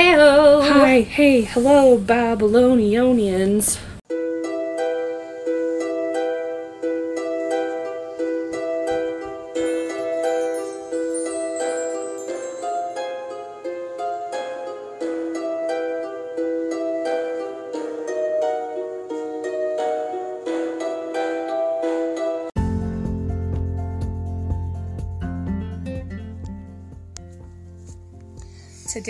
Heyo! Hi, hey, hello, Babylonians.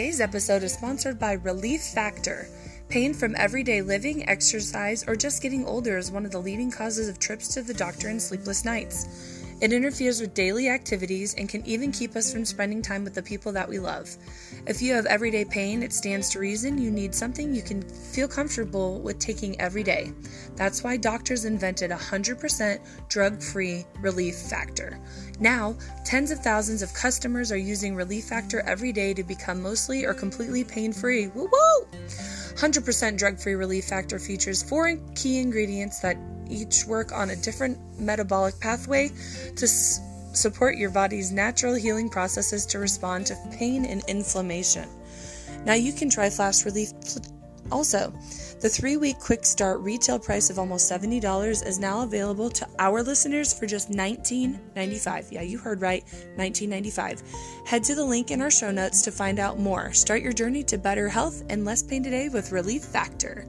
Today's episode is sponsored by Relief Factor. Pain from everyday living, exercise, or just getting older is one of the leading causes of trips to the doctor and sleepless nights. It interferes with daily activities and can even keep us from spending time with the people that we love. If you have everyday pain, it stands to reason you need something you can feel comfortable with taking every day. That's why doctors invented a 100% drug free Relief Factor. Now, tens of thousands of customers are using Relief Factor every day to become mostly or completely pain free. Woo woo! 100% drug free Relief Factor features four key ingredients that each work on a different metabolic pathway to s- support your body's natural healing processes to respond to pain and inflammation. Now you can try Flash Relief also. The three week quick start retail price of almost $70 is now available to our listeners for just $19.95. Yeah, you heard right, $19.95. Head to the link in our show notes to find out more. Start your journey to better health and less pain today with Relief Factor.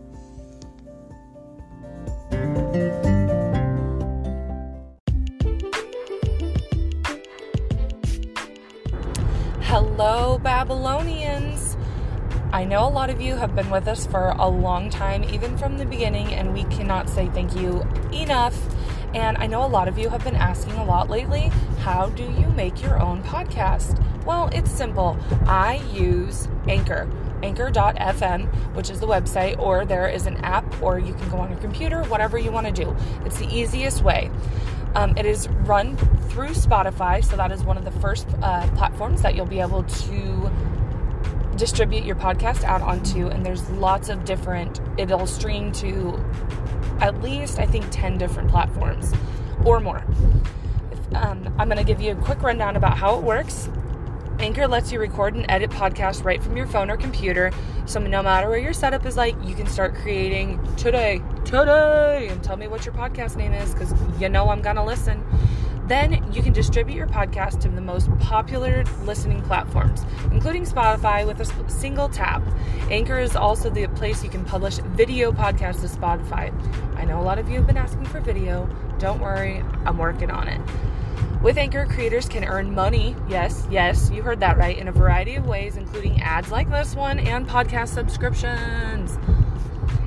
Babylonians. I know a lot of you have been with us for a long time, even from the beginning, and we cannot say thank you enough. And I know a lot of you have been asking a lot lately how do you make your own podcast? Well, it's simple. I use Anchor, anchor.fm, which is the website, or there is an app, or you can go on your computer, whatever you want to do. It's the easiest way. Um, it is run through Spotify, so that is one of the first uh, platforms that you'll be able to distribute your podcast out onto. And there's lots of different, it'll stream to at least, I think, 10 different platforms or more. Um, I'm going to give you a quick rundown about how it works. Anchor lets you record and edit podcasts right from your phone or computer. So no matter where your setup is like, you can start creating today, today, and tell me what your podcast name is because you know I'm going to listen. Then you can distribute your podcast to the most popular listening platforms, including Spotify, with a single tap. Anchor is also the place you can publish video podcasts to Spotify. I know a lot of you have been asking for video. Don't worry, I'm working on it. With Anchor, creators can earn money, yes, yes, you heard that right, in a variety of ways, including ads like this one and podcast subscriptions.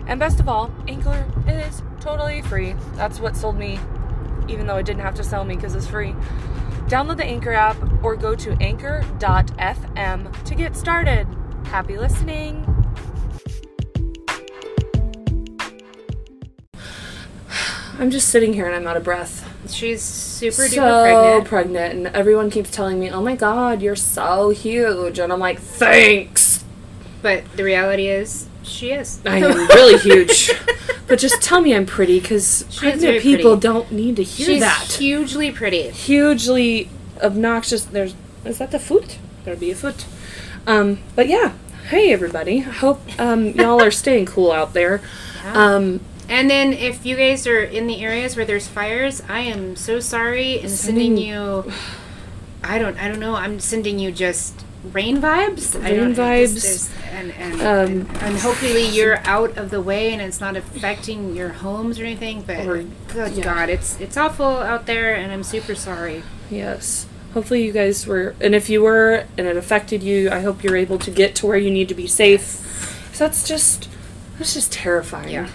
And best of all, Anchor is totally free. That's what sold me, even though it didn't have to sell me because it's free. Download the Anchor app or go to anchor.fm to get started. Happy listening! I'm just sitting here and I'm out of breath. She's super so duper pregnant. pregnant, and everyone keeps telling me, "Oh my God, you're so huge," and I'm like, "Thanks." But the reality is, she is. I am really huge, but just tell me I'm pretty, because pregnant people pretty. don't need to hear that. She's that. hugely pretty. Hugely obnoxious. There's is that the foot? There'll be a foot. Um, but yeah. Hey everybody. Hope um, y'all are staying cool out there. Um, And then if you guys are in the areas where there's fires, I am so sorry and sending Sending- you I don't I don't know, I'm sending you just rain vibes. Rain vibes. and and, Um, and and hopefully you're out of the way and it's not affecting your homes or anything, but Or- good yeah. god, it's it's awful out there and I'm super sorry. Yes. Hopefully you guys were, and if you were, and it affected you, I hope you're able to get to where you need to be safe. 'Cause that's just, that's just terrifying. Yeah.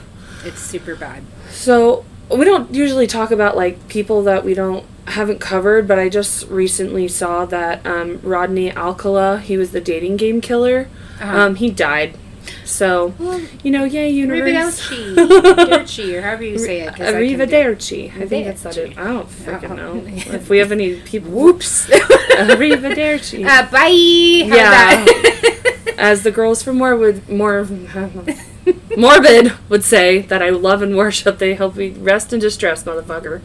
It's super bad. So we don't usually talk about like people that we don't haven't covered, but I just recently saw that um, Rodney Alcala, he was the dating game killer. Uh-huh. Um, he died. So, Well, you know, yay, universe. Arrivederci, Arrivederci, or however you say it. 'cause I Arrivederci. I think that's it. I don't freaking know. if we have any people. Whoops. Arrivederci. Uh, bye. How's Yeah. As the girls from Morbid, more, Morbid would say that I love and worship. They help me rest in distress, motherfucker.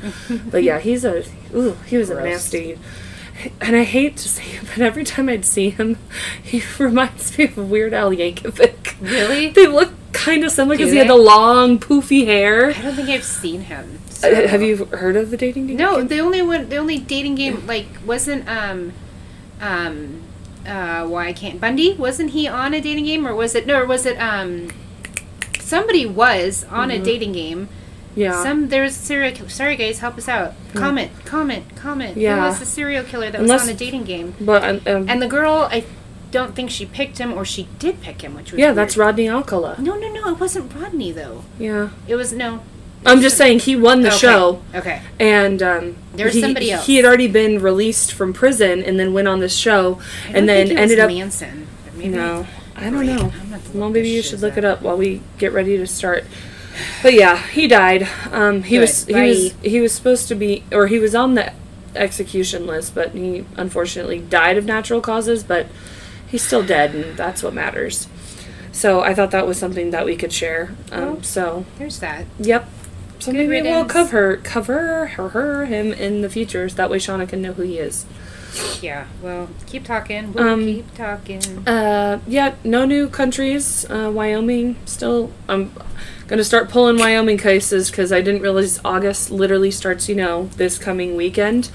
but yeah, he's a ooh, he was a nasty. and I hate to say it, but every time I'd see him, he reminds me of Weird Al Yankovic. Really? They look kind of similar because he had the long, poofy hair. I don't think I've seen him. Uh, have you heard of the dating game? No, the only one, the only dating game like wasn't um, um, uh, why can't Bundy? Wasn't he on a dating game or was it no? Or was it um, somebody was on a dating game. Yeah. Some there's serial. kill- Sorry guys, help us out. Comment, comment, comment. Yeah. Who Yeah. was the serial killer that Unless- was on a dating game? but um, um, And the girl, I don't think she picked him, or she did pick him, which was yeah, weird. that's Rodney Alcala. No, no, no. It wasn't Rodney though. Yeah. It was no. I'm just saying he won the Okay. show. Okay. and um, There was he, somebody else. He had already been released from prison and then went on this show, and then ended was up. Manson. Maybe No, I don't know. I'm gonna have to look Well, maybe you should look it up while we get ready to start. But yeah, he died. Um, he Good. was he was he was supposed to be, or he was on the execution list, but he unfortunately died of natural causes. But he's still dead, and that's what matters. So I thought that was something that we could share. Um, Well, so There's that. Yep. So Good maybe we'll cover cover her, her him in the future, so that way Shauna can know who he is. Yeah. Well, keep talking. We'll Um, keep talking. Uh, yeah, no new countries. Uh, Wyoming still. I'm gonna start pulling Wyoming cases because I didn't realize August literally starts. You know, this coming weekend,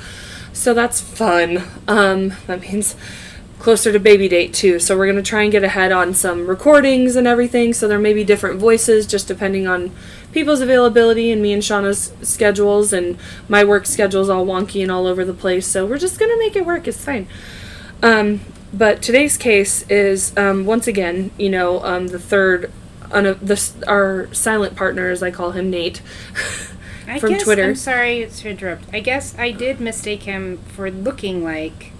so that's fun. Um, that means closer to baby date too. So we're gonna try and get ahead on some recordings and everything. So there may be different voices just depending on people's availability and me and Shauna's schedules and my work schedule's all wonky and all over the place. So we're just gonna make it work. It's fine. Um, but today's case is um, once again, you know, um, the third, the our silent partner, as I call him, Nate, I from guess, Twitter. I'm sorry to interrupt. I guess I did mistake him for looking like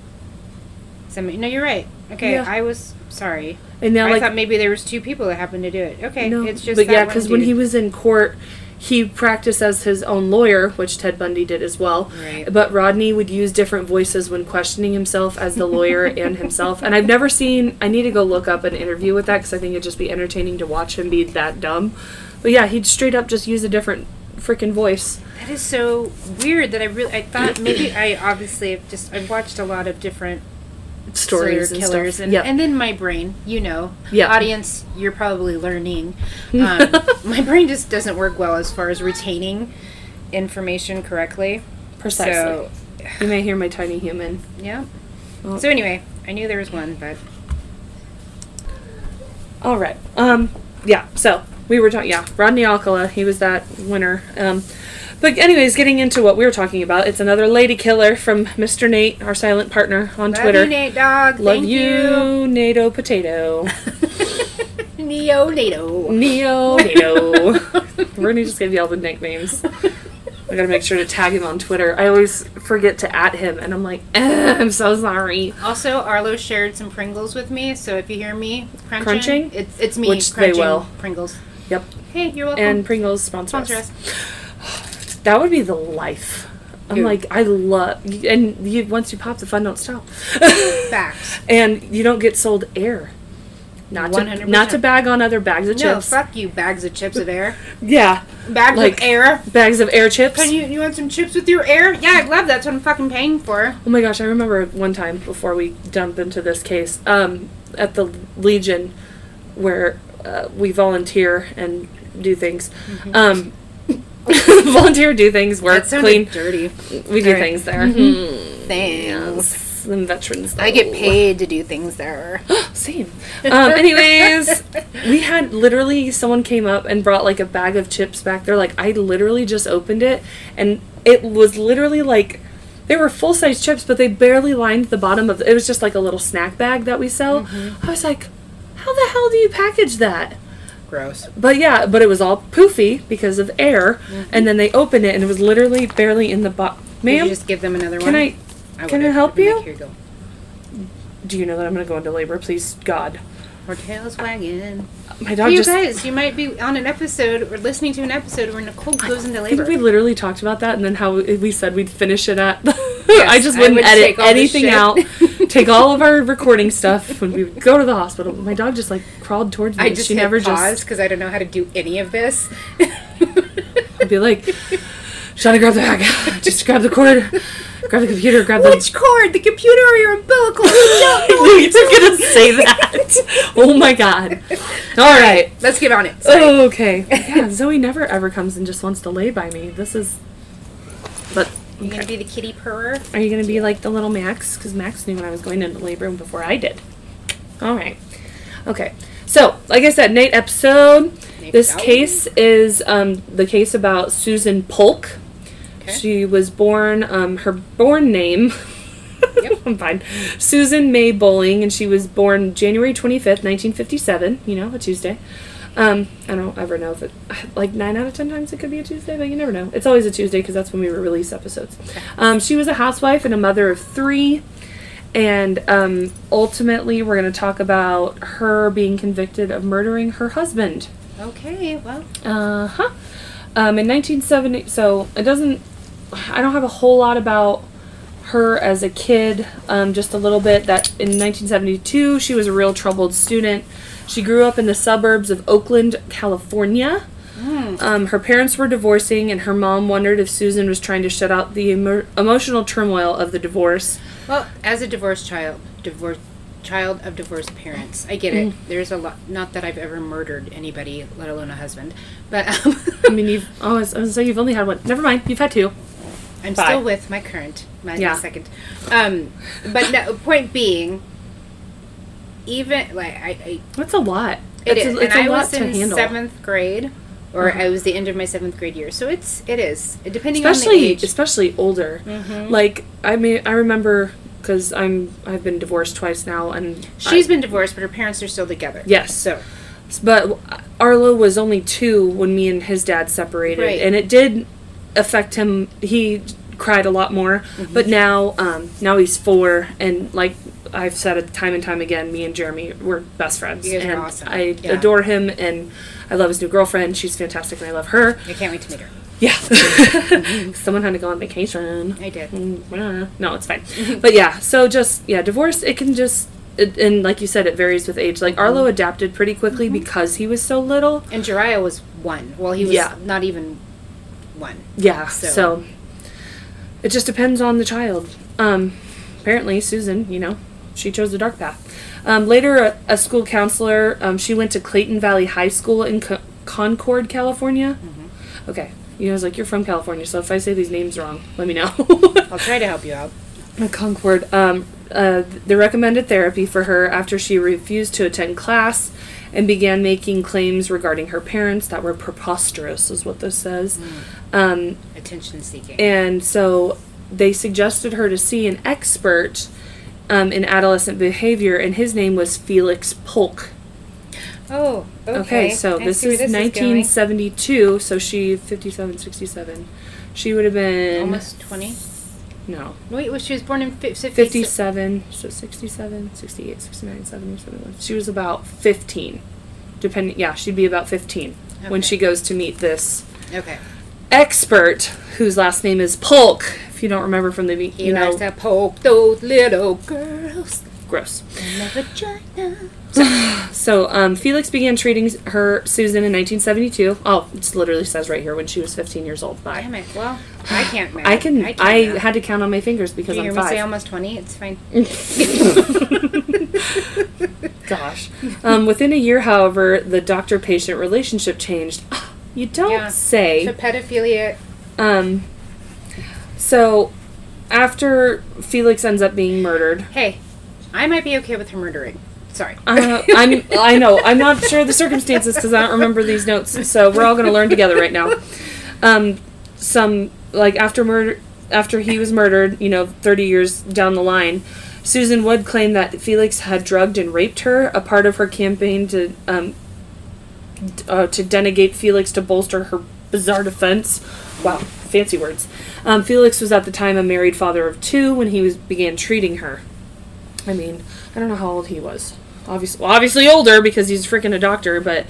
somebody. No, you're right. Okay, Yeah. I was sorry. And now I like thought maybe there was two people that happened to do it. Okay, no, it's just but that yeah, because when he was in court, he practiced as his own lawyer, which Ted Bundy did as well. Right. But Rodney would use different voices when questioning himself as the lawyer and himself. And I've never seen. I need to go look up an interview with that because I think it'd just be entertaining to watch him be that dumb. But yeah, he'd straight up just use a different freaking voice. That is so weird that I really I thought maybe I obviously have just I've watched a lot of different Stories and killers stuff. and Yep. and then my brain, you know, Yeah. audience, you're probably learning. Um, my brain just doesn't work well as far as retaining information correctly. Precisely. So You may hear my tiny human. yeah. Well- So anyway, I knew there was one, but All right. Um. Yeah. So we were talking. Yeah, Rodney Alcala. He was that winner. Um. But anyways, getting into what we were talking about, it's another lady killer from Mr. Nate, our silent partner on love Twitter. you, Nate Dog. Love Thank you, NATO Potato. Neo NATO. Neo NATO. We're gonna just give you all the nicknames. I gotta make sure to tag him on Twitter. I always forget to at him, and I'm like, eh, I'm so sorry. Also, Arlo shared some Pringles with me, so if you hear me crunching, Crunching? it's it's me Which they will. Pringles. Yep. Hey, you're welcome. And Pringles sponsor, Sponsor us. us. That would be the life. I'm Dude. like, I love, and you once you pop the fun, don't stop. Facts. and you don't get sold air. Not to 100%. not to bag on other bags of No, chips. fuck you, bags of chips of air. Yeah, Bags Like- of air. bags of air chips. Can you you want some chips with your air? Yeah, I'd love that. That's what I'm fucking paying for. Oh my gosh, I remember one time before we jump into this case, um, at the Legion, where uh, we volunteer and do things. Um, volunteer, do things, work, Mm-hmm. Clean. dirty. We do Alright. things there. Thanks. Yes, them veterans. I get paid to do things there. Same. Um, anyways, we had literally someone came up and brought like a bag of chips back there. Like I literally just opened it, and it was literally like they were full size chips, but they barely lined the bottom of. The, it was just like a little snack bag that we sell. I was like, how the hell do you package that? Gross. But yeah, but it was all poofy because of air, mm-hmm. and then they opened it and it was literally barely in the. Did Ma'am, you just give them another can one? I? can I help you? Here you go. Do you know that I'm going to go into labor? Please, God. Or tails wagging. My dog you just. guys, you might be on an episode or listening to an episode where Nicole goes into I think labor. we literally talked about that, and then how we said we'd finish it at. I just wouldn't would edit take all the anything out. take all of our recording stuff when we would go to the hospital. My dog just like crawled towards me. I just she never pause because I don't know how to do any of this. I'd be like, trying to grab the bag. just grab the cord. grab the computer, grab the. Which cord? The computer or your umbilical? You were gonna say that. oh my god. All right. Let's get on it. Oh, Sorry. Oh, okay. Yeah, Zoe never ever comes and just wants to lay by me. This is. But You gonna be the kitty purrer? are you gonna be like the little Max? Because Max knew when I was going into labor room before I did. All right. Okay. So, like I said, Nate episode. This case is um, the case about Susan Polk. Okay. She was born. Um, her born name. Yep. I'm fine. Susan Mae Bolling, and she was born January 25th, 1957. You know, a Tuesday. Um, I don't ever know if it, like nine out of ten times it could be a Tuesday, but you never know. It's always a Tuesday because that's when we release episodes. Um, she was a housewife and a mother of three, and um, ultimately we're going to talk about her being convicted of murdering her husband. Okay, well, Uh huh. Um, in 1970, so it doesn't. I don't have a whole lot about her as a kid. Um, just a little bit that in 1972 she was a real troubled student. She grew up in the suburbs of Oakland, California. Um, her parents were divorcing, and her mom wondered if Susan was trying to shut out the emo- emotional turmoil of the divorce. well, as a divorced child, divorced child of divorced parents, I get it. Mm. There's a lot. Not that I've ever murdered anybody, let alone a husband, but um, I mean, you've oh, I was gonna say you've only had one. Never mind, you've had two. I'm Bye. still with my current, my Yeah. second. Um, but no, point being, even like I, I That's a lot. It It's is, a, it's and a I lot was to in handle. seventh grade, or Uh-huh. I was the end of my seventh grade year. So it's it is depending on the especially age. especially older. Mhm. Like I mean, I remember because I'm I've been divorced twice now, and She's I- been divorced, but her parents are still together. Yes. So But Arlo was only two when me and his dad separated, Right. and it did affect him. He cried a lot more, Mm-hmm. but now um, now he's four, and like I've said it time and time again, me and Jeremy we're best friends, You guys are and awesome. I Yeah. adore him, and I love his new girlfriend. She's fantastic, and I love her. I can't wait to meet her. Yeah. Someone had to go on vacation. I did. Mm, No, it's fine. but yeah, so just yeah, divorce. It can just it, and like you said, it varies with age. Like Arlo Mm-hmm. adapted pretty quickly because he was so little. And Jariah was one. Well, he was Yeah. not even one. Yeah, So- so. it just depends on the child. Um, apparently, Susan, you know, she chose the dark path. Um, later, a, a school counselor. Um, she went to Clayton Valley High School in Co- Concord, California. Mm-hmm. Okay, you know, I was like, you're from California, so if I say these names wrong, let me know. I'll try to help you out. Concord. Um, uh, they recommended therapy for her after she refused to attend class and began making claims regarding her parents that were preposterous, is what this says. Um, Attention seeking. and so they suggested her to see an expert um, in adolescent behavior, and his name was Felix Polk. oh, okay. Okay, so I this is where is going. 1972, so she 57, 67. She would have been Almost 20. no Wait, well, she was born in fi- 50, 57, so 67, 68, 69, 70, 71. She was about 15. Depending, yeah, she'd be about 15 when she goes to meet this Okay. expert whose last name is Polk. If you don't remember from the, be- He you know, likes to poke those little girls gross. in the vagina. So um, Felix began treating her Susan in 1972. Oh, it literally says right here when she was 15 years old. Bye. Damn it. Well, I can't math. I can. I, math. had to count on my fingers because you hear I'm me five. say almost 20? It's fine. Gosh. Um, within a year, however, the doctor-patient relationship changed. You don't Yeah. say. So pedophilia. Um, so after Felix ends up being murdered, Hey, I might be okay with her murdering. Sorry. uh, I'm I know I'm not sure of the circumstances because I don't remember these notes. So we're all going to learn together right now. Um, some like after murder after he was murdered, you know, 30 years down the line. Susan Wood claimed that Felix had drugged and raped her, a part of her campaign to um, d- uh, to denegate Felix to bolster her bizarre defense. Wow, fancy words. Um, Felix was at the time a married father of two when he was began treating her. I mean, I don't know how old he was. Obviously, well, obviously older because he's freaking a doctor. But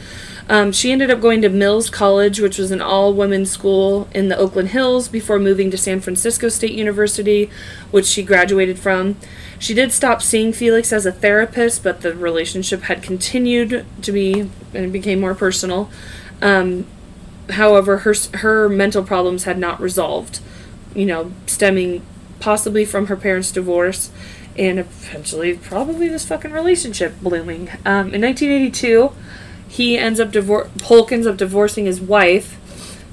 um, she ended up going to Mills College, which was an all-women's school in the Oakland Hills, before moving to San Francisco State University, which she graduated from. She did stop seeing Felix as a therapist, but the relationship had continued to be and became more personal. Um, however, her her mental problems had not resolved. You know, stemming possibly from her parents' divorce, and eventually probably this fucking relationship blooming. Um, in 1982, he ends up divor- Polk ends up divorcing his wife,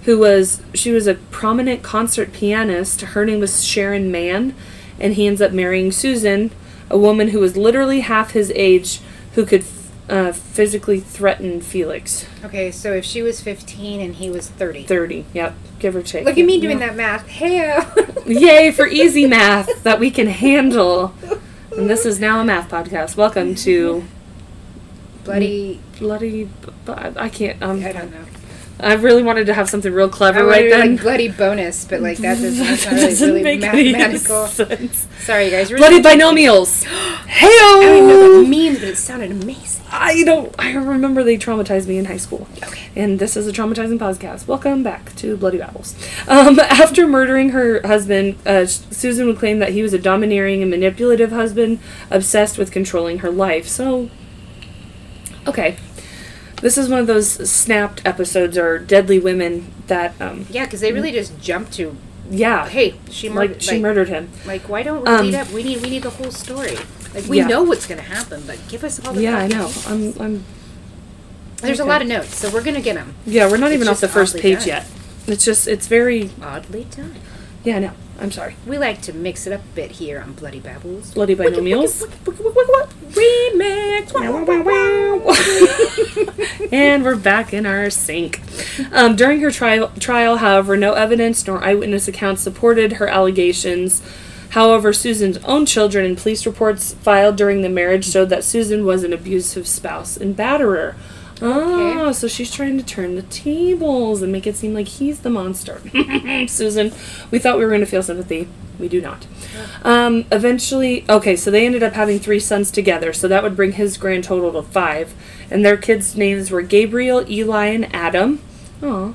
who was she was a prominent concert pianist. Her name was Sharon Mann, and he ends up marrying Susan, a woman who was literally half his age, who could uh, physically threaten Felix. Okay, so if she was 15 and he was 30. 30, yep, give or take. Look at me doing Yeah. that math. Hey. Yay for easy math that we can handle. And this is now a math podcast. Welcome to Bloody. bloody. I can't. Um, I don't know. I really wanted to have something real clever wanted right then. like bloody bonus, but like that doesn't, that not really, doesn't really make any mathematical. sense. Sorry, guys. Bloody binomials. Hey I don't even know what that means, but it sounded amazing. I don't. I remember they traumatized me in high school. Okay. And this is a traumatizing podcast. Welcome back to Bloody Babbles. Um, after murdering her husband, uh, Susan would claim that he was a domineering and manipulative husband, obsessed with controlling her life. So, okay. This is one of those snapped episodes or deadly women that, um, Yeah, because they really just jumped to, yeah, hey, she murdered. like she murdered him. Like, why don't we Um, lead up? We need, we need the whole story. Like, we Yeah. know what's gonna happen, but give us all the. Yeah, I know. I'm, I'm. There's okay. a lot of notes, so we're gonna get them. Yeah, we're not It's even off the first page done. yet. It's just, it's very. Oddly done. Yeah, I know. I'm sorry. We like to mix it up a bit here on Bloody Babbles. Bloody binomials. Remix. and we're back in our sync. Um, during her trial, trial, however, no evidence nor eyewitness accounts supported her allegations. However, Susan's own children and police reports filed during the marriage showed that Susan was an abusive spouse and batterer. Oh, Okay. so she's trying to turn the tables and make it seem like he's the monster. Susan, we thought we were going to feel sympathy. We do not. Um, eventually, okay, so they ended up having three sons together, so that would bring his grand total to five. And their kids' names were Gabriel, Eli, and Adam. Aw.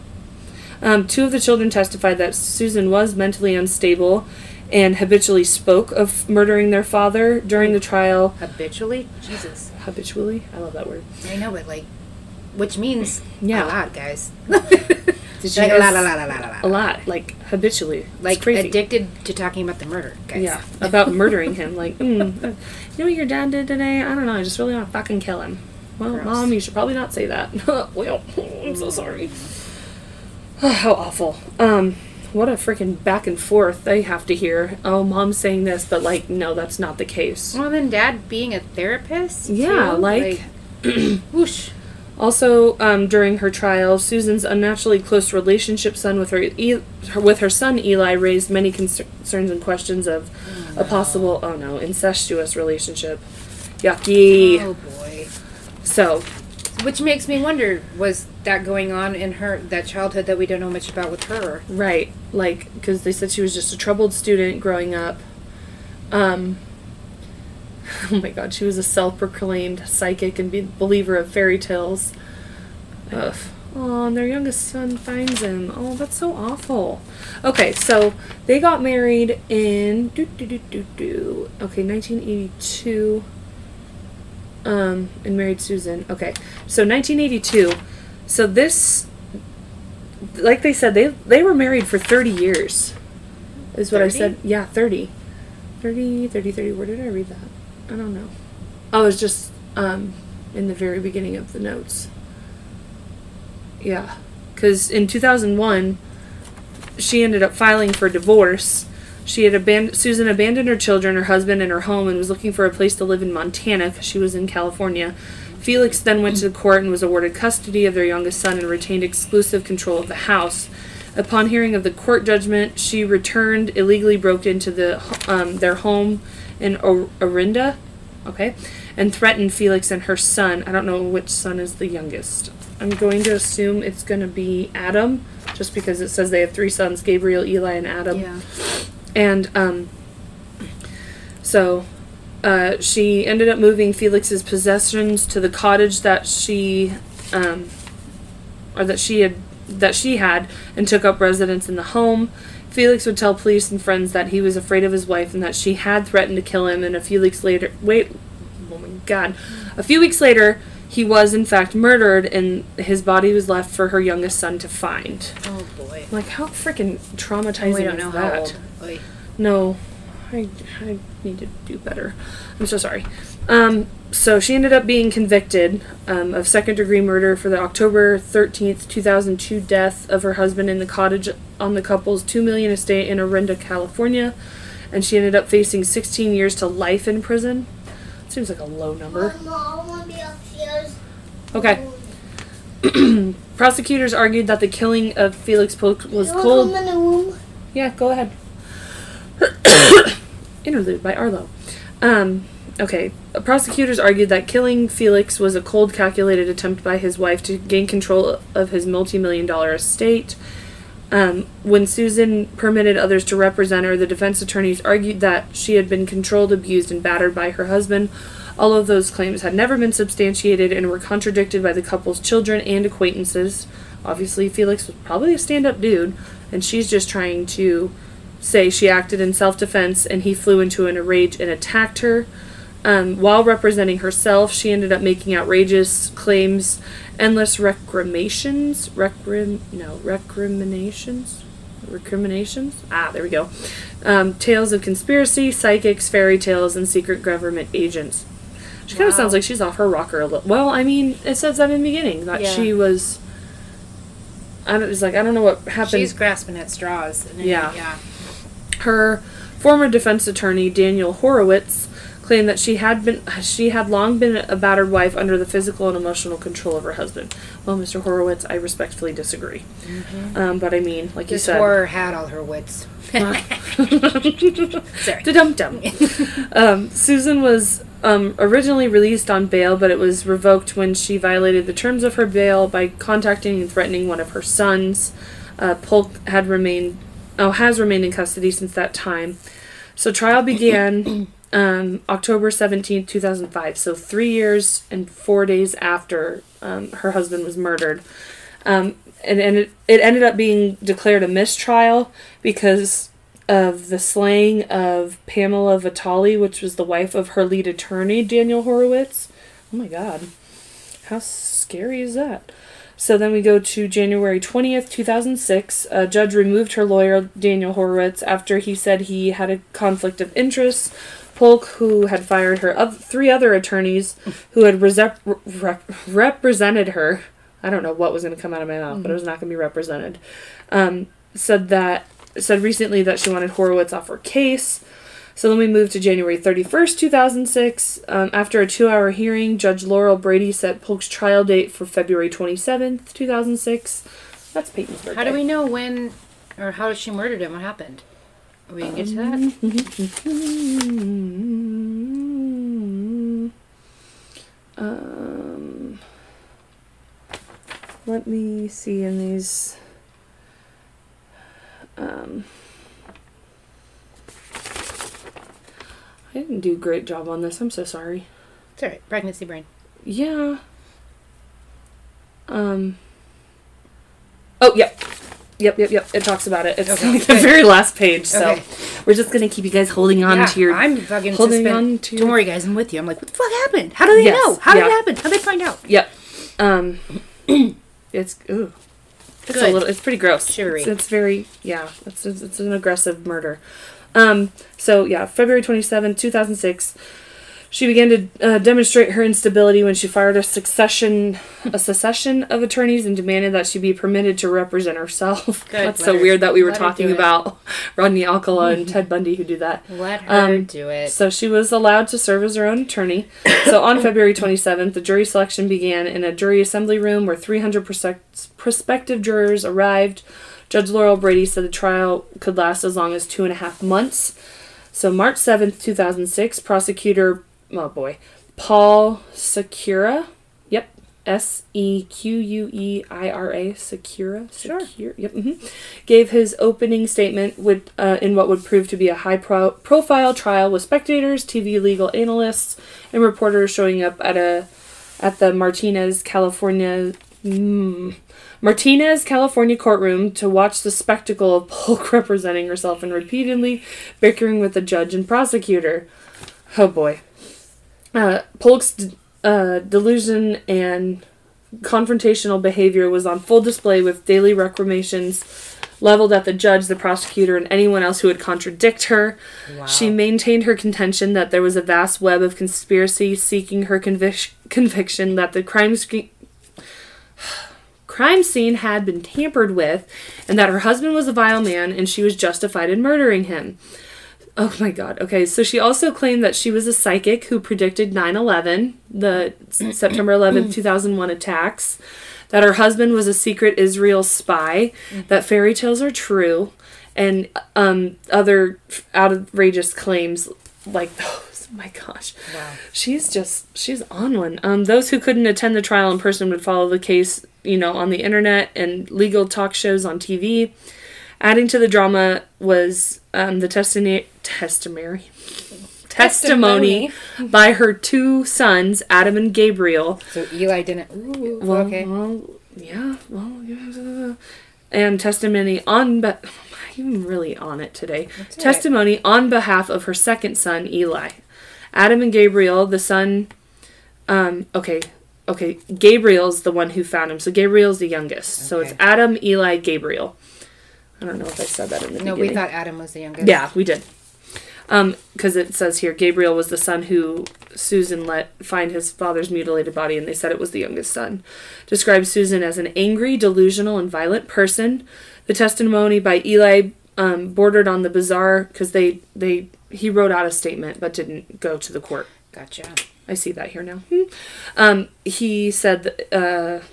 Um, two of the children testified that Susan was mentally unstable and habitually spoke of murdering their father during the trial. Habitually? Jesus. Habitually? I love that word. I know, but like, which means Yeah. a lot, guys. Did like a lot, a lot, a lot, a lot. A lot, like habitually. It's Like crazy. addicted to talking about the murder, guys. Yeah, about murdering him. Like, mm, uh, you know what your dad did today? I don't know. I just really want to fucking kill him. Well, Gross. mom, you should probably not say that. well, I'm so sorry. How awful. Um, what a freaking back and forth they have to hear. Oh, mom's saying this, but like, no, that's not the case. Well, then dad being a therapist? Yeah, too? like- whoosh. Also, um, during her trial, Susan's unnaturally close relationship son with her, e- her with her son Eli raised many concerns and questions of a possible oh no incestuous relationship. Yucky. Oh boy. So Which makes me wonder, was that going on in her that childhood that we don't know much about with her? right, like because they said she was just a troubled student growing up. Um. Oh my God, she was a self-proclaimed psychic and be- believer of fairy tales. Ugh. Oh, and their youngest son finds him. Oh, that's so awful. Okay, so they got married in do do do do do. Okay, 1982. Um, and married Susan. Okay, so 1982. So this, like they said, they they were married for 30 years. Is what I said. Yeah, 30. 30, 30, 30. Where did I read that? I don't know. It was just um, in the very beginning of the notes. Yeah, because in 2001, she ended up filing for divorce. She had abandoned Susan abandoned her children, her husband, and her home, and was looking for a place to live in Montana because she was in California. Felix then went to the court and was awarded custody of their youngest son and retained exclusive control of the house. Upon hearing of the court judgment, she returned, illegally broke into the um, their home in o- Orinda, okay, and threatened Felix and her son. I don't know which son is the youngest. I'm going to assume it's going to be Adam, just because it says they have three sons: Gabriel, Eli, and Adam. Yeah. And um, so uh, she ended up moving Felix's possessions to the cottage that she, um, or that she had that she had, and took up residence in the home. Felix would tell police and friends that he was afraid of his wife and that she had threatened to kill him. And a few weeks later, wait, oh my god, a few weeks later, he was in fact murdered, and his body was left for her youngest son to find. Oh boy. Like, how freaking traumatizing we don't is that? No, I, I need to do better. I'm so sorry. Um, so she ended up being convicted um, of second degree murder for the October 13th, 2002 death of her husband in the cottage on the couple's 2 million estate in Orinda, California. And she ended up facing 16 years to life in prison. Seems like a low number. Mama, I want to be upstairs. Okay. Prosecutors argued that the killing of Felix Polk was cold. come in the room? Yeah, go ahead. Interlude by Arlo. Um, okay. Prosecutors argued that killing Felix was a cold, calculated attempt by his wife to gain control of his multi million dollar estate. Um, when Susan permitted others to represent her, the defense attorneys argued that she had been controlled, abused, and battered by her husband. All of those claims had never been substantiated and were contradicted by the couple's children and acquaintances. Obviously, Felix was probably a stand up dude, and she's just trying to say she acted in self defense and he flew into an rage and attacked her. Um, while representing herself, she ended up making outrageous claims, endless recriminations, recrim, no, recriminations, recriminations. Ah, there we go. Um, tales of conspiracy, psychics, fairy tales, and secret government agents. She kind of sounds like she's off her rocker a little. Well, I mean, it says that in the beginning that Yeah. she was. I. It's like I don't know what happened. She's grasping at straws. and then- Yeah. Her former defense attorney Daniel Horowitz claimed that she had been she had long been a battered wife under the physical and emotional control of her husband. Well, Mr. Horowitz, I respectfully disagree. Um, but I mean, like This you said, horror had all her wits. Sorry. dum dum. um, Susan was um, originally released on bail, but it was revoked when she violated the terms of her bail by contacting and threatening one of her sons. Uh, Polk had remained, oh, has remained in custody since that time. So trial began um, October seventeenth, two thousand five. So three years and four days after um, her husband was murdered. Um, and, and it, it ended up being declared a mistrial because of the slaying of Pamela Vitale, which was the wife of her lead attorney, Daniel Horowitz. Oh my god. How scary is that? So then we go to January 20th, 2006. A judge removed her lawyer, Daniel Horowitz, after he said he had a conflict of interest. Polk, who had fired her three other attorneys who had resep- rep- represented her, I don't know what was going to come out of my mouth, but it was not going to be represented, um, said that said recently that she wanted Horowitz off her case. So then we move to January 31st, 2006. Um, after a two hour hearing, Judge Laurel Brady set Polk's trial date for February 27th, 2006. That's Peyton's birthday. How do we know when or how she murdered him? What happened? Are we gonna get to that? Um, let me see in these. Um, I didn't do a great job on this. I'm so sorry. It's alright. Pregnancy brain. Yeah. Um. Oh, yep. Yep, yep, yep. It talks about it. It's Okay, like the good. very last page. So Okay. we're just gonna keep you guys holding on yeah, to your. I'm fucking holding suspend- on to Don't your- worry, guys. I'm with you. I'm like, what the fuck happened? How do they Yes, know? How did it happen? How did they find out? Yep. Um. it's ooh. It's a Good. little. It's pretty gross. Shivery. It's, it's very yeah. It's it's an aggressive murder. Um. So yeah, February 27, 2006. She began to uh, demonstrate her instability when she fired a succession, a succession of attorneys and demanded that she be permitted to represent herself. Good, That's so her- weird that we were talking about Rodney Alcala and Ted Bundy who do that. Let her Um, do it. So she was allowed to serve as her own attorney. So on February 27th, the jury selection began in a jury assembly room where 300 prospective jurors arrived. Judge Laurel Brady said the trial could last as long as two and a half months. So March 7th, 2006, prosecutor, oh boy, Paul Sequeira, yep, S E Q U E I R A, Sequeira, Sure. Yep, hmm gave his opening statement with, uh, in what would prove to be a high pro- profile trial with spectators, TV legal analysts, and reporters showing up at a at the Martinez, California. Mm, Martinez, California courtroom to watch the spectacle of Polk representing herself and repeatedly bickering with the judge and prosecutor. Oh boy. Uh, Polk's d- uh, delusion and confrontational behavior was on full display with daily recriminations leveled at the judge, the prosecutor, and anyone else who would contradict her. Wow. She maintained her contention that there was a vast web of conspiracy seeking her convic- conviction that the crime screen crime scene had been tampered with and that her husband was a vile man and she was justified in murdering him. Oh my god. Okay, so she also claimed that she was a psychic who predicted 9/11, the September 11th, 2001 attacks, that her husband was a secret Israel spy, that fairy tales are true, and um other outrageous claims like those. My gosh. Wow. She's just she's on one. Um, those who couldn't attend the trial in person would follow the case, you know, on the internet and legal talk shows on TV. Adding to the drama was um, the testimony testimony testimony by her two sons, Adam and Gabriel. So Eli didn't. Ooh, Well, okay. well, yeah, well, yeah, and testimony on, but I'm really on it today. That's testimony on behalf of her second son, Eli. Adam and Gabriel, the son. Um, okay, okay. Gabriel's the one who found him. So Gabriel's the youngest. So it's Adam, Eli, Gabriel. I don't know if I said that in the No, beginning. we thought Adam was the youngest. Yeah, we did. Um, because it says here Gabriel was the son who Susan let find his father's mutilated body, and they said it was the youngest son. Describes Susan as an angry, delusional, and violent person. The testimony by Eli um, bordered on the bizarre because they they he wrote out a statement but didn't go to the court. Gotcha. I see that here now. Hmm. Um, he said that, uh,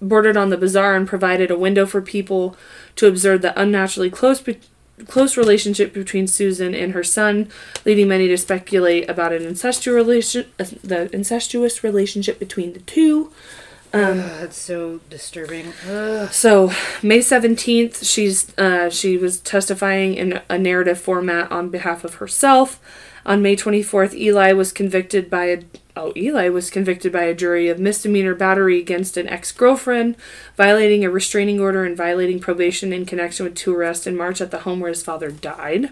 bordered on the bizarre and provided a window for people to observe the unnaturally close be- close relationship between Susan and her son, leading many to speculate about an incestuous relation uh, the incestuous relationship between the two. Ugh, that's so disturbing. Ugh. So May seventeenth, she's uh, she was testifying in a narrative format on behalf of herself. On May twenty fourth, Eli was convicted by a oh Eli was convicted by a jury of misdemeanor battery against an ex girlfriend, violating a restraining order and violating probation in connection with two arrests in March at the home where his father died.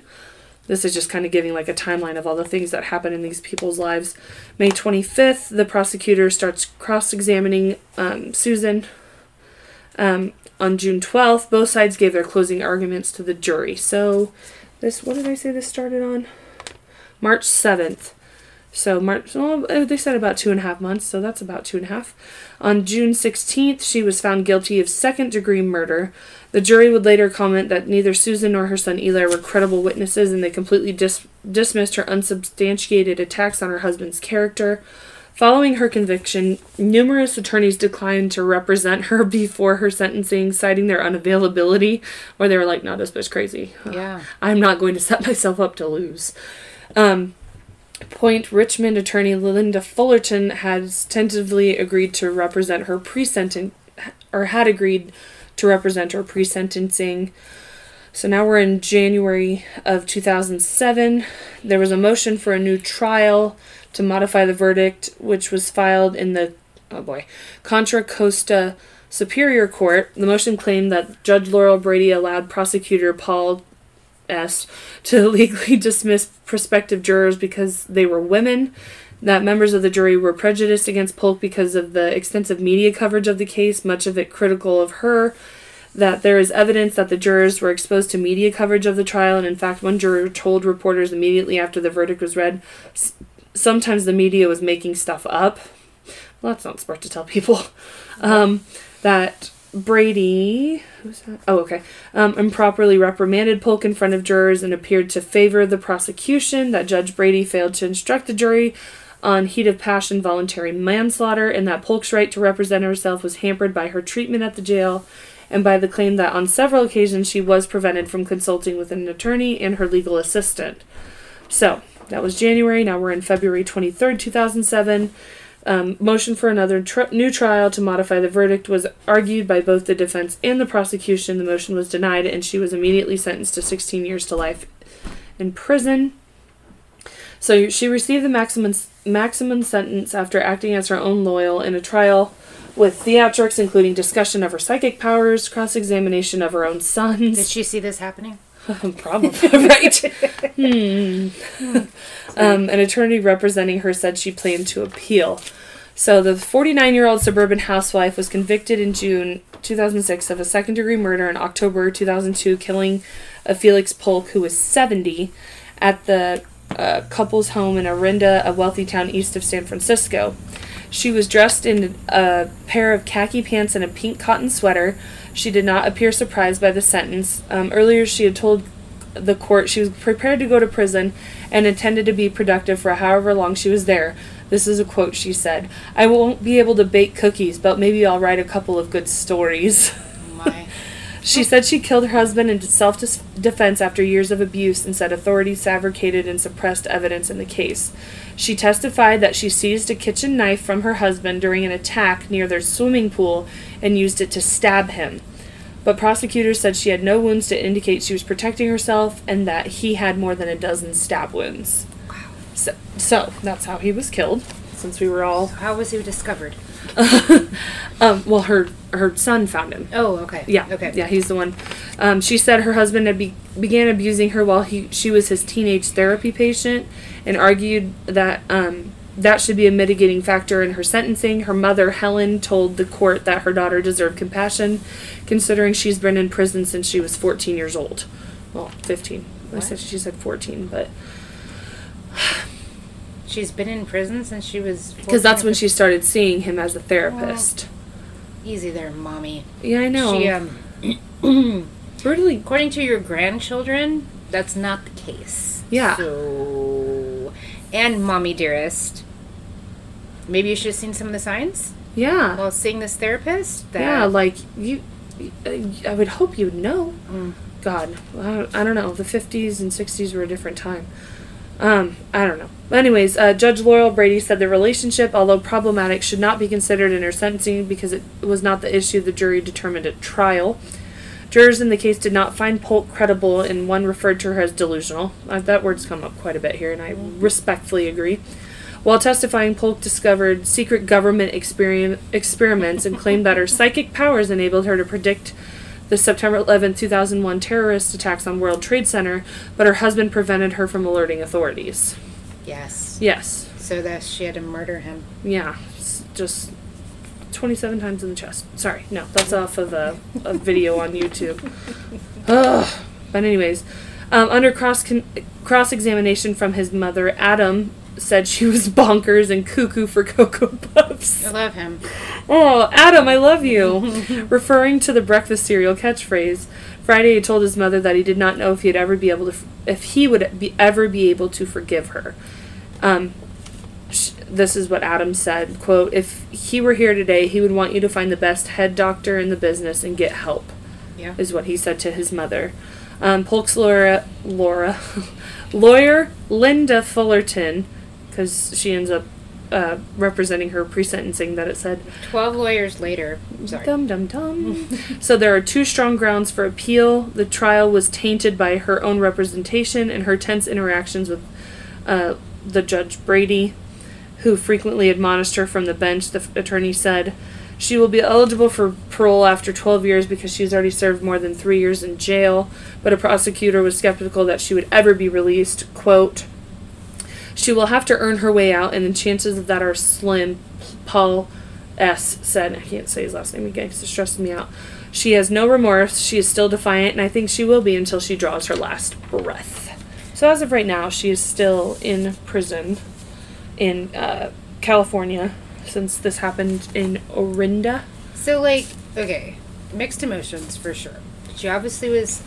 This is just kind of giving like a timeline of all the things that happen in these people's lives. May 25th, the prosecutor starts cross examining um, Susan. Um, on June 12th, both sides gave their closing arguments to the jury. So, this, what did I say this started on? March 7th. So, March, well, uh, they said about two and a half months, so that's about two and a half. On June 16th, she was found guilty of second degree murder. The jury would later comment that neither Susan nor her son Eli were credible witnesses and they completely dis- dismissed her unsubstantiated attacks on her husband's character. Following her conviction, numerous attorneys declined to represent her before her sentencing, citing their unavailability, or they were like, no, this bitch crazy. Yeah. I'm not going to set myself up to lose. Um, Point Richmond attorney Linda Fullerton has tentatively agreed to represent her pre-sentence, or had agreed to represent her pre-sentencing. So now we're in January of 2007. There was a motion for a new trial to modify the verdict, which was filed in the oh boy Contra Costa Superior Court. The motion claimed that Judge Laurel Brady allowed prosecutor Paul S to legally dismiss prospective jurors because they were women. That members of the jury were prejudiced against Polk because of the extensive media coverage of the case, much of it critical of her. That there is evidence that the jurors were exposed to media coverage of the trial, and in fact, one juror told reporters immediately after the verdict was read, "S- sometimes the media was making stuff up. Well, that's not smart to tell people. Um, that Brady, who's that? Oh, okay. Um, improperly reprimanded Polk in front of jurors and appeared to favor the prosecution. That Judge Brady failed to instruct the jury on heat of passion voluntary manslaughter, and that Polk's right to represent herself was hampered by her treatment at the jail and by the claim that on several occasions she was prevented from consulting with an attorney and her legal assistant. So, that was January. Now we're in February 23rd, 2007. Um, motion for another tr- new trial to modify the verdict was argued by both the defense and the prosecution. The motion was denied, and she was immediately sentenced to 16 years to life in prison. So she received the maximum maximum sentence after acting as her own lawyer in a trial with theatrics, including discussion of her psychic powers, cross examination of her own sons. Did she see this happening? Probably right. hmm. Um, an attorney representing her said she planned to appeal. So the 49 year old suburban housewife was convicted in June 2006 of a second degree murder in October 2002, killing a Felix Polk, who was 70, at the uh, couple's home in Orinda, a wealthy town east of San Francisco. She was dressed in a pair of khaki pants and a pink cotton sweater. She did not appear surprised by the sentence. Um, earlier, she had told the court she was prepared to go to prison and intended to be productive for however long she was there. This is a quote she said I won't be able to bake cookies, but maybe I'll write a couple of good stories. She said she killed her husband in self defense after years of abuse and said authorities fabricated and suppressed evidence in the case. She testified that she seized a kitchen knife from her husband during an attack near their swimming pool and used it to stab him. But prosecutors said she had no wounds to indicate she was protecting herself and that he had more than a dozen stab wounds. Wow. So, so that's how he was killed, since we were all. How was he discovered? um, well, her her son found him. Oh, okay. Yeah. Okay. Yeah, he's the one. Um, she said her husband had be- began abusing her while he she was his teenage therapy patient, and argued that um, that should be a mitigating factor in her sentencing. Her mother, Helen, told the court that her daughter deserved compassion, considering she's been in prison since she was 14 years old. Well, 15. I said she said 14, but She's been in prison since she was. because that's when she started seeing him as a therapist. Easy there, mommy. Yeah, I know. She um. Brutally. According to your grandchildren, that's not the case. Yeah. So, and mommy dearest, maybe you should have seen some of the signs Yeah. while seeing this therapist. That Yeah, like you, I would hope you'd know. Mm. God, I don't, know. The fifties and sixties were a different time. Um, I don't know. Anyways, uh, Judge Laurel Brady said the relationship, although problematic, should not be considered in her sentencing because it was not the issue the jury determined at trial. Jurors in the case did not find Polk credible, and one referred to her as delusional. Uh, that word's come up quite a bit here, and I respectfully agree. While testifying, Polk discovered secret government experim- experiments and claimed that her psychic powers enabled her to predict the September 11, 2001 terrorist attacks on World Trade Center, but her husband prevented her from alerting authorities. yes. Yes. So that she had to murder him. Yeah. s- Just 27 times in the chest. Sorry. No, that's off of a, a video on YouTube. Ugh. But anyways, um, under cross con- cross examination from his mother, Adam said she was bonkers and cuckoo for Cocoa Puffs. I love him. Oh, Adam, I love you. Referring to the breakfast cereal catchphrase, Friday had told his mother that he did not know if he'd ever be able to, f- if he would be ever be able to forgive her. Um, this is what Adam said: "Quote: If he were here today, he would want you to find the best head doctor in the business and get help." Yeah. Is what he said to his mother. Um, Polk's Laura, Laura, lawyer Linda Fullerton, because she ends up uh, representing her pre-sentencing that it said Twelve lawyers later. Sorry. Dum dum dum. so there are two strong grounds for appeal. The trial was tainted by her own representation and her tense interactions with uh, the judge Brady, who frequently admonished her from the bench. The attorney said she will be eligible for parole after 12 years because she's already served more than three years in jail. But a prosecutor was skeptical that she would ever be released. Quote. She will have to earn her way out, and the chances of that are slim. Paul S. said, I can't say his last name again because it stresses me out. She has no remorse. She is still defiant, and I think she will be until she draws her last breath. So, as of right now, she is still in prison in uh, California since this happened in Orinda. So like, okay, mixed emotions for sure. She obviously was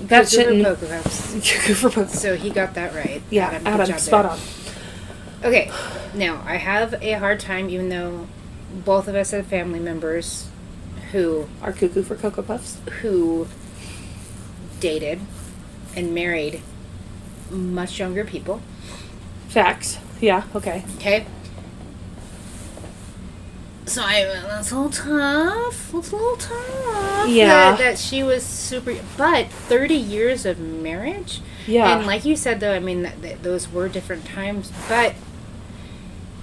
That. Cuckoo for Cocoa Puffs. Cuckoo for Cocoa. So he got that right. Yeah, good Adam, job spot there. on. Okay, now I have a hard time, even though both of us have family members who are Cuckoo for Cocoa Puffs. who dated and married much younger people. Facts. Yeah, okay. Okay. So I that's a little tough. That's a little tough. Yeah. That, that she was super, but thirty years of marriage. Yeah. And like you said, though, I mean, that, that those were different times, but.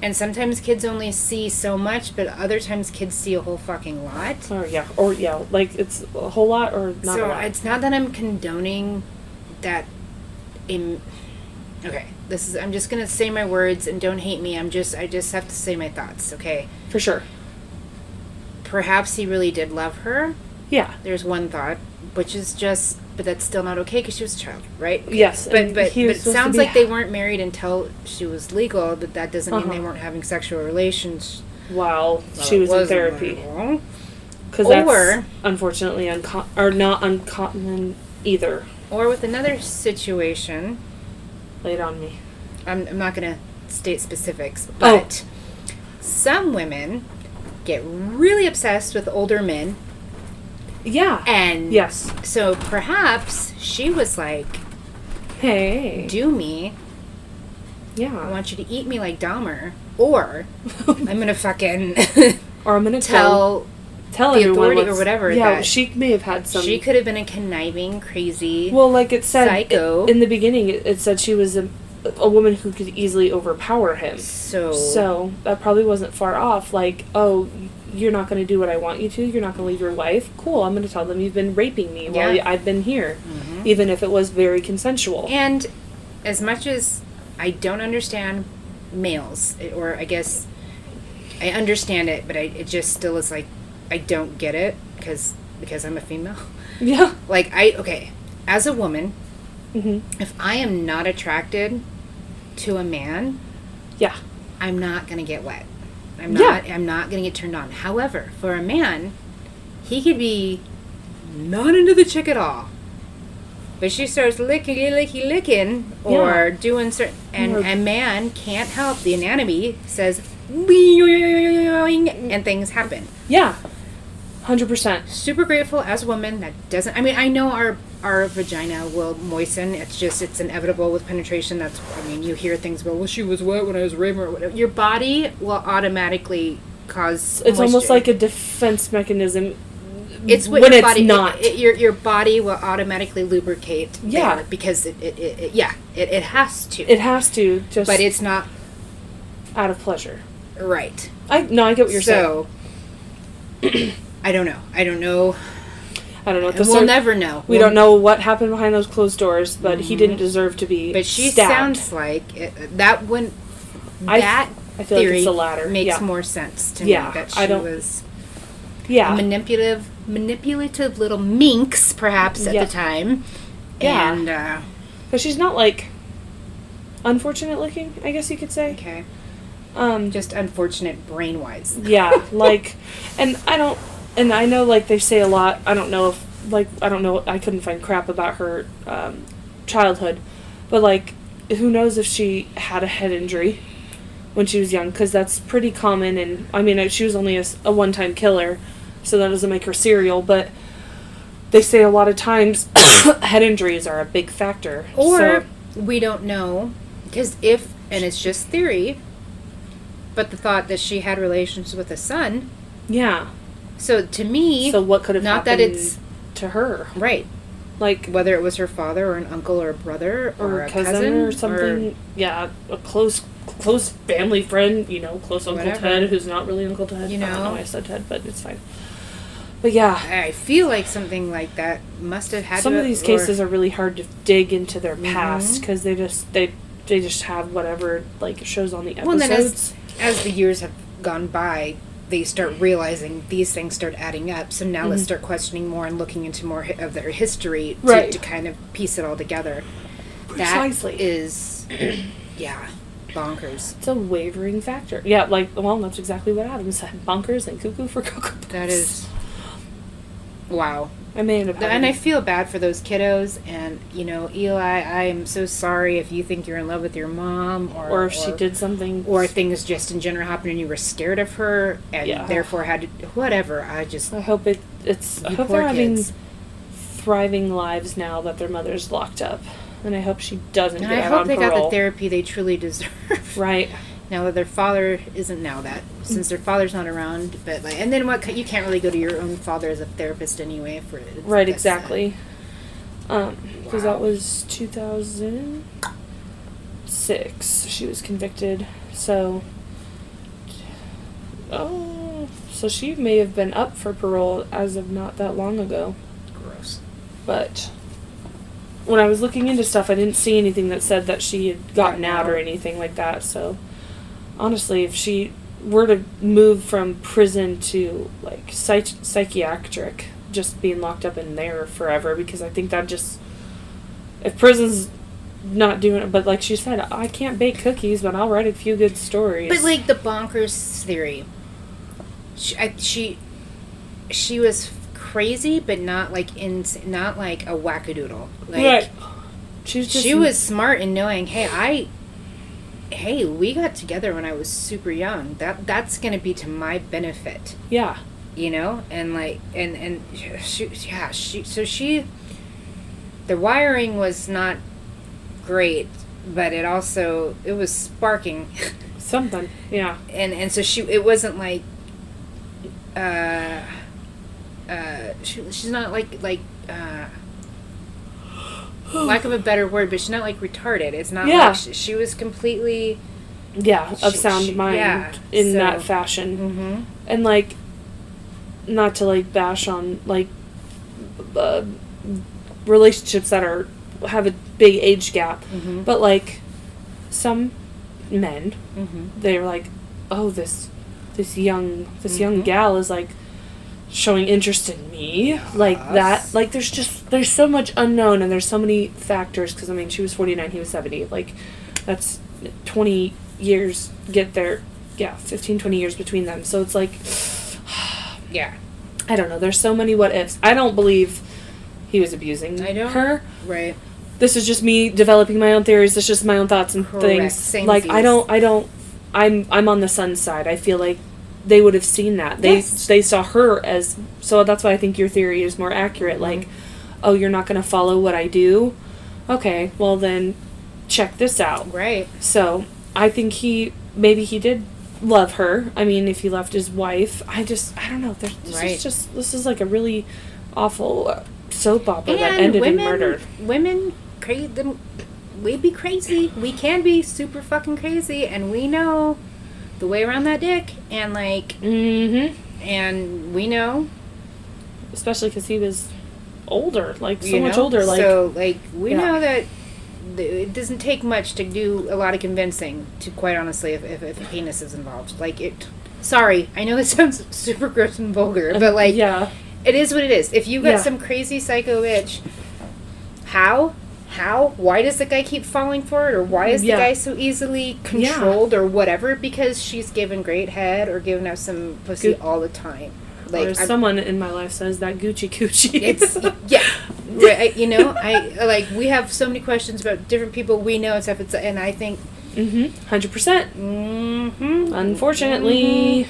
And sometimes kids only see so much, but other times kids see a whole fucking lot. Or, yeah. Or, yeah. Like, it's a whole lot or not so a lot. it's not that I'm condoning that. In okay, this is I'm just gonna say my words and don't hate me. I'm just I just have to say my thoughts, okay? For sure. Perhaps he really did love her. Yeah. There's one thought, which is just, but that's still not okay because she was a child, right? Yes. But but, he but it sounds like they weren't married until she was legal. But that doesn't mean they Uh-huh. weren't having sexual relations. While while she was in therapy. Because that's Or- unfortunately unco- or not uncommon either. Or with another situation, Lay it on me. I'm, I'm not going to state specifics, Oh. but some women get really obsessed with older men. Yeah. And yes. so perhaps she was like, Hey. do me. Yeah. I want you to eat me like Dahmer. Or I'm going to fucking or I'm gonna tell tell. Tell the everyone authority or whatever Yeah. she may have had some. She could have been a conniving, crazy. Well, like it said Psycho. in the beginning, it, it said she was a, a woman who could easily overpower him. so. So that probably wasn't far off. Like, oh, you're not going to do what I want you to. You're not going to leave your wife. Cool. I'm going to tell them you've been raping me while I've been here, Mhm. even if it was very consensual. And as much as I don't understand males, or I guess I understand it, but I, it just still is like I don't get it because because I'm a female. yeah. Like I okay, as a woman, hmm if I am not attracted to a man, Yeah. I'm not gonna get wet. I'm Yeah. not. I'm not gonna get turned on. However, for a man, he could be not into the chick at all, but she starts licking, licky, licking, or Yeah. doing certain, and a man can't help. The anatomy says, and things happen. Yeah. Hundred percent. Super grateful as a woman that doesn't. I mean, I know our our vagina will moisten. It's just it's inevitable with penetration. That's I mean, you hear things about well, she was wet when I was raping. Or whatever. Your body will automatically cause. It's almost like a defense mechanism. it's what when your it's body not. It, it- your your body will automatically lubricate. Yeah. because it, it, it, it yeah it, it has to. it has to just but it's not out of pleasure. right. I no, I get what you're saying. so. I don't know. I don't know. I don't know. What And the we'll never know. We We'll- don't know what happened behind those closed doors, but he didn't deserve to be. But she stabbed. sounds like it, that I- that I feel like theory it's the latter. makes Yeah. more sense to Yeah, me. That I she was Yeah. a manipulative, manipulative little minx, perhaps at Yeah. the time. Yeah. And uh, But she's not like unfortunate looking, I guess you could say. okay, Um just unfortunate brain wise. yeah, like and I don't and I know like they say a lot. I don't know if like I don't know I couldn't find crap about her um childhood. But like who knows if she had a head injury when she was young cuz that's pretty common and I mean she was only a one-time killer, so that doesn't make her serial, but they say a lot of times head injuries are a big factor. Or So- we don't know because if and it's just theory. But the thought that she had relations with a son. yeah. So to me, So what could have not that it's to her? right. Like Whether it was her father or an uncle or a brother or, or a cousin, cousin, or something. yeah, a close close family friend, you know, close Uncle Whatever. Ted, who's not really Uncle Ted. You I don't know. know why I said Ted, but it's fine. But yeah, I feel like something like that must have had some of these or- cases are really hard to dig into their past Mhm. because they just they they just have whatever like shows on the Well, episodes. then as, as the years have gone by, they start realizing these things start adding up. So now let's Mhm. start questioning more and looking into more hi- of their history to, Right. to kind of piece it all together. Precisely. That is, yeah, bonkers. it's a wavering factor. Yeah, like well, that's exactly what Adam said. Bonkers and cuckoo for cocoa puffs. That is, wow. I may end And I feel bad for those kiddos. And you know, Eli, I am so sorry if you think you're in love with your mom, or or if she did something or things just in general happened and you were scared of her and Yeah. therefore had to whatever. I just I hope it it's I hope they're having thriving lives now that their mother's locked up. And I hope she doesn't and I hope they got the therapy they truly deserve. Right. Now that their father isn't now that since their father's not around, but like and then what you can't really go to your own father as a therapist anyway for it. Right, exactly. Um, because Wow. that was 2006. She was convicted. So, oh, so she may have been up for parole as of not that long ago. Gross. But when I was looking into stuff, I didn't see anything that said that she had Gotten out or anything like that. So, honestly, if she were to move from prison to like psych- psychiatric, just being locked up in there forever, because I think that just if prison's not doing it, but like she said, I can't bake cookies, but I'll write a few good stories. But like the bonkers theory, she, I, she, she was crazy, but not like in, not like a wackadoodle. Like right, she was just she was smart in knowing, hey, I, hey, we got together when I was super young. That that's gonna be to my benefit, yeah, you know, and like and and she, yeah, she so she, the wiring was not great, but it also it was sparking. something, yeah. and and so she it wasn't like uh uh she, she's not like like uh lack of a better word but she's not like retarded it's not Yeah. like she, she was completely yeah, of She- sound she- mind yeah, in so- that fashion. mm-hmm. And like, not to like bash on like uh, relationships that are have a big age gap, Mm-hmm. but like some men, Mm-hmm. they're like, oh this this young this young Mhm. gal is like showing interest in me like that like there's just there's so much unknown and there's so many factors because i mean she was 49 he was 70 like that's 20 years get there yeah 15 20 years between them so it's like yeah i don't know there's so many what ifs i don't believe he was abusing I don't- her right this is just me developing my own theories. It's just my own thoughts and Correct. things. Same like I don't, I don't, I'm, I'm on the son's side. I feel like they would have seen that. They, Yes. they saw her as. So that's why I think your theory is more accurate. Mm-hmm. Like, oh, you're not going to follow what I do. Okay, well then, check this out. right So I think he maybe he did love her. I mean, if he left his wife, I just I don't know. There's, this Right. is just this is like a really awful uh, soap opera that ended women in murder. women crazy we be crazy we can be super fucking crazy and we know the way around that dick and like Mm-hmm. and we know especially because he was older, like so you much older. Like so like we Yeah. know that it doesn't take much to do a lot of convincing to quite honestly if, if, if a penis is involved like it sorry i know this sounds super gross and vulgar but like yeah, it is what it is if you got Yeah. some crazy psycho bitch how how why does the guy keep falling for it or why is Yeah. the guy so easily controlled or whatever? Because she's given great head or giving out some pussy all the time. Like I'm- someone in my life says that Gucci Gucci. it's yeah. Right, you know i like we have so many questions about different people we know and stuff. It's and i think mm-hmm, hundred percent. mm-hmm, Unfortunately,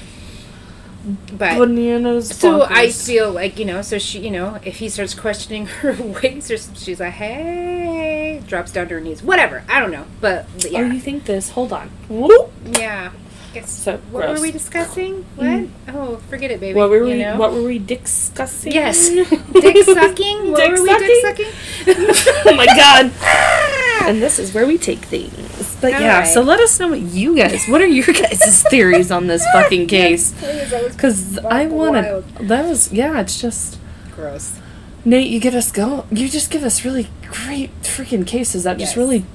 but bananas. so I feel like you know, so she, you know, if he starts questioning her ways, or she's like, "Hey," drops down to her knees, whatever. I don't know, but, but Oh, you think this? Hold on. Whoop. yeah. Guess So what gross. were we discussing? What? Mm. Oh, forget it, baby. What were you we? know? What were we discussing? Yes, dick sucking. What Dick were we dick sucking? oh my god. And this is where we take things. But yeah, Alright. so let us know what you guys, what are your guys' theories on this fucking case? Because I want to. That was yeah. It's just gross. Nate. You get us go. You just give us really great freaking cases that just really,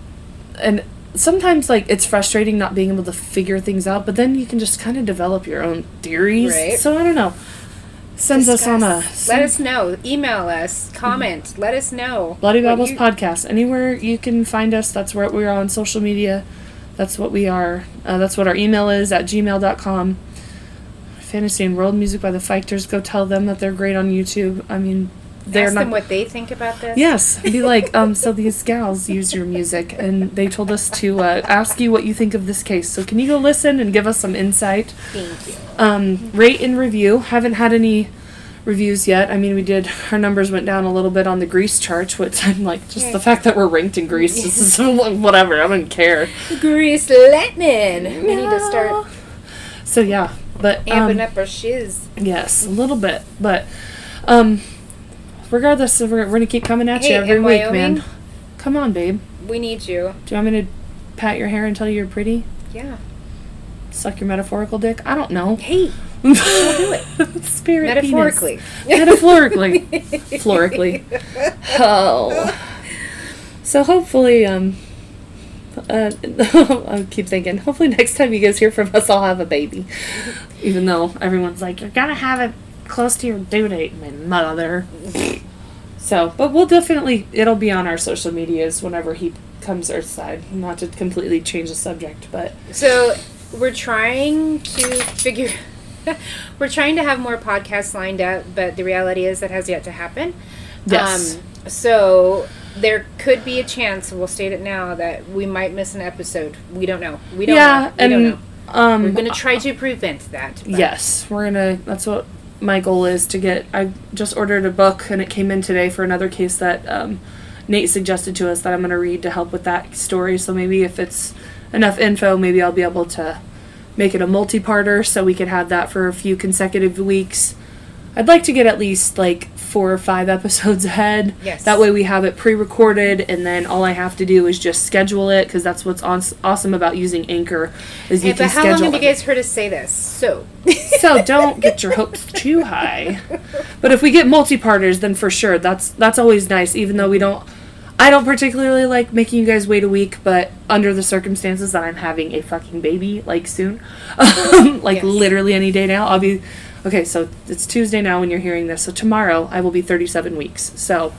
and sometimes like it's frustrating not being able to figure things out. But then you can just kind of develop your own theories. Right. So I don't know. Sends us on a Let us know. Email us. Comment. Let us know. Bloody Babbles you- podcast. Anywhere you can find us, that's where we are on social media. That's what we are. Uh, that's what our email is at gmail.com. Fantasy and World Music by the Fighters. Go tell them that they're great on YouTube. I mean, they're Ask not. them what they think about this. Yes, be like, um, so these gals use your music, and they told us to uh, ask you what you think of this case. So can you go listen and give us some insight? Thank you. Um, rate and review. Haven't had any reviews yet. I mean, we did. Our numbers went down a little bit on the Greece charts, which I'm like, just the fact that we're ranked in Greece this is whatever. I don't care. Grease lightning. We need to start So yeah, but amping um, up our shiz. yes, a little bit, but um, regardless, we're, we're gonna keep coming at you Hey, every in week, Wyoming? man. Come on, babe. We need you. Do you want me to pat your hair and tell you you're pretty? Yeah. Suck your metaphorical dick? I don't know. Hey, we'll do it. Spirit metaphorically. penis. Metaphorically. Florically. Oh. So hopefully, um, uh, I keep thinking, hopefully next time you guys hear from us, I'll have a baby. Even though everyone's like, you're gonna have it close to your due date, my mother. So, but we'll definitely, it'll be on our social medias whenever he comes Earthside. Not to completely change the subject, but So we're trying to figure. we're trying to have more podcasts lined up, but the reality is that has yet to happen. Yes. Um, so there could be a chance. We'll state it now that we might miss an episode. We don't know. We don't yeah, know. We and don't know. um, We're gonna try to prevent that. but- Yes, we're gonna. That's what my goal is to get. I just ordered a book and it came in today for another case that um, Nate suggested to us that I'm gonna read to help with that story. So maybe if it's enough info, maybe I'll be able to make it a multi-parter so we could have that for a few consecutive weeks. I'd like to get at least like four or five episodes ahead. Yes. That way we have it pre-recorded, and then all I have to do is just schedule it because that's what's on- awesome about using Anchor is you Yeah, can but how long have you guys heard us say this? So. so don't get your hopes too high. But if we get multi-parters, then for sure that's that's always nice. Even though we don't, I don't particularly like making you guys wait a week. But under the circumstances that I'm having a fucking baby like soon, like Yes. literally any day now, I'll be. Okay, so it's Tuesday now when you're hearing this. So tomorrow I will be 37 weeks. So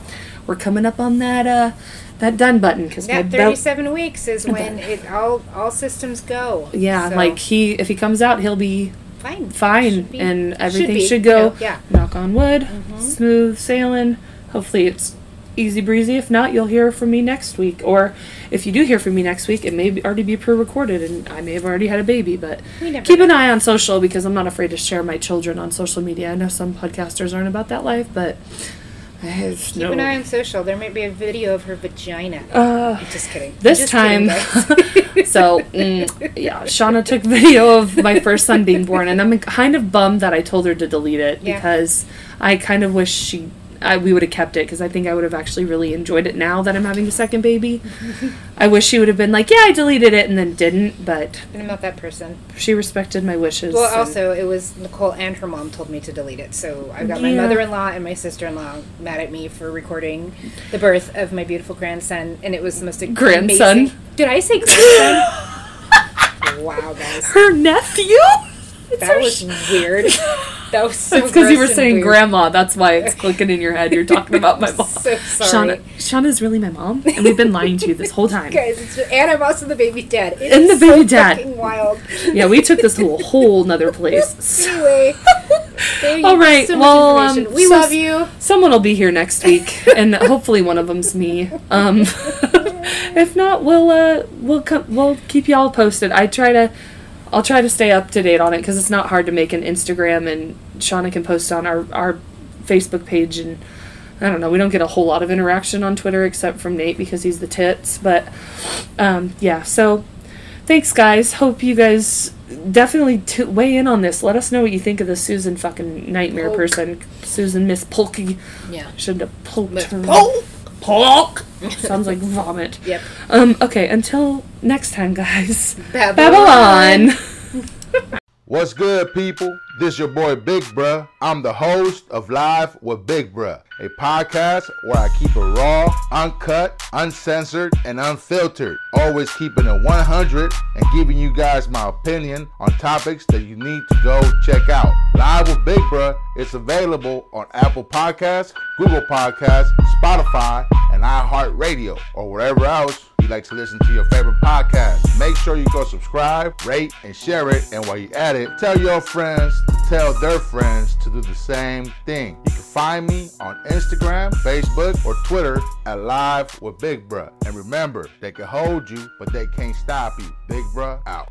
we're coming up on that uh that done button because That belt. 37 weeks is when it all all systems go. Yeah, So, like he if he comes out, he'll be fine. fine be- and everything be, should, go know, yeah. knock on wood Mm-hmm. smooth sailing hopefully it's easy breezy if not you'll hear from me next week or if you do hear from me next week it may already be pre-recorded and i may have already had a baby but keep an eye on social because i'm not afraid to share my children on social media i know some podcasters aren't about that life but i Keep no an eye on social. There might be a video of her vagina. uh, Just kidding. this Just time kidding, so mm, yeah shauna took video of my first son being born and i'm kind of bummed that i told her to delete it Yeah. because i kind of wish she I, we would have kept it because I think I would have actually really enjoyed it now that I'm having a second baby. I wish she would have been like, yeah, I deleted it and then didn't, but I'm not that person. she respected my wishes. Well, also, it was Nicole and her mom told me to delete it. So I've got my mother in law and my sister in law mad at me for recording the birth of my beautiful grandson. And it was the most Grandson? amazing- Did I say grandson? wow, guys. her nephew. It's That was sh- weird. That was so That's because you were saying weird. grandma. That's why it's clicking in your head. You're talking about my mom. So sorry. Shauna, Shauna's really my mom, and we've been lying to you this whole time. Guys, it's and I'm also the baby dad. It And is the baby so dad. Fucking wild. Yeah, we took this to a whole nother place. Anyway, there you All So well, um, we so- love you. Someone will be here next week, and hopefully one of them's me. Um, if not, we'll uh, we'll come, we'll keep y'all posted. I try to, I'll try to stay up to date on it because it's not hard to make an Instagram, and Shauna can post on our our Facebook page, and I don't know, we don't get a whole lot of interaction on Twitter except from Nate because he's the tits, but um, yeah. So thanks, guys. Hope you guys definitely t- weigh in on this. Let us know what you think of the Susan fucking nightmare Polk. person, Susan Miss Polky. Yeah. shouldn't have poked Miss her. Polk. Polk. Sounds like vomit. Yep. Um. Okay. Until next time, guys. Babylon. Babylon. What's good, people? This your boy Big Bruh. I'm the host of Live with Big Bruh, a podcast where I keep it raw, uncut, uncensored, and unfiltered. Always keeping it 100 and giving you guys my opinion on topics that you need to go check out. Live with Big Bruh is available on Apple Podcasts, Google Podcasts, Spotify, and iHeartRadio, or wherever else you like to listen to your favorite podcast. Make sure you go subscribe, rate, and share it. And while you at it, tell your friends to tell their friends to do the same thing. You can find me on Instagram, Facebook, or Twitter at Live with Big Bruh. And remember, they can hold you, but they can't stop you. Big Bruh out.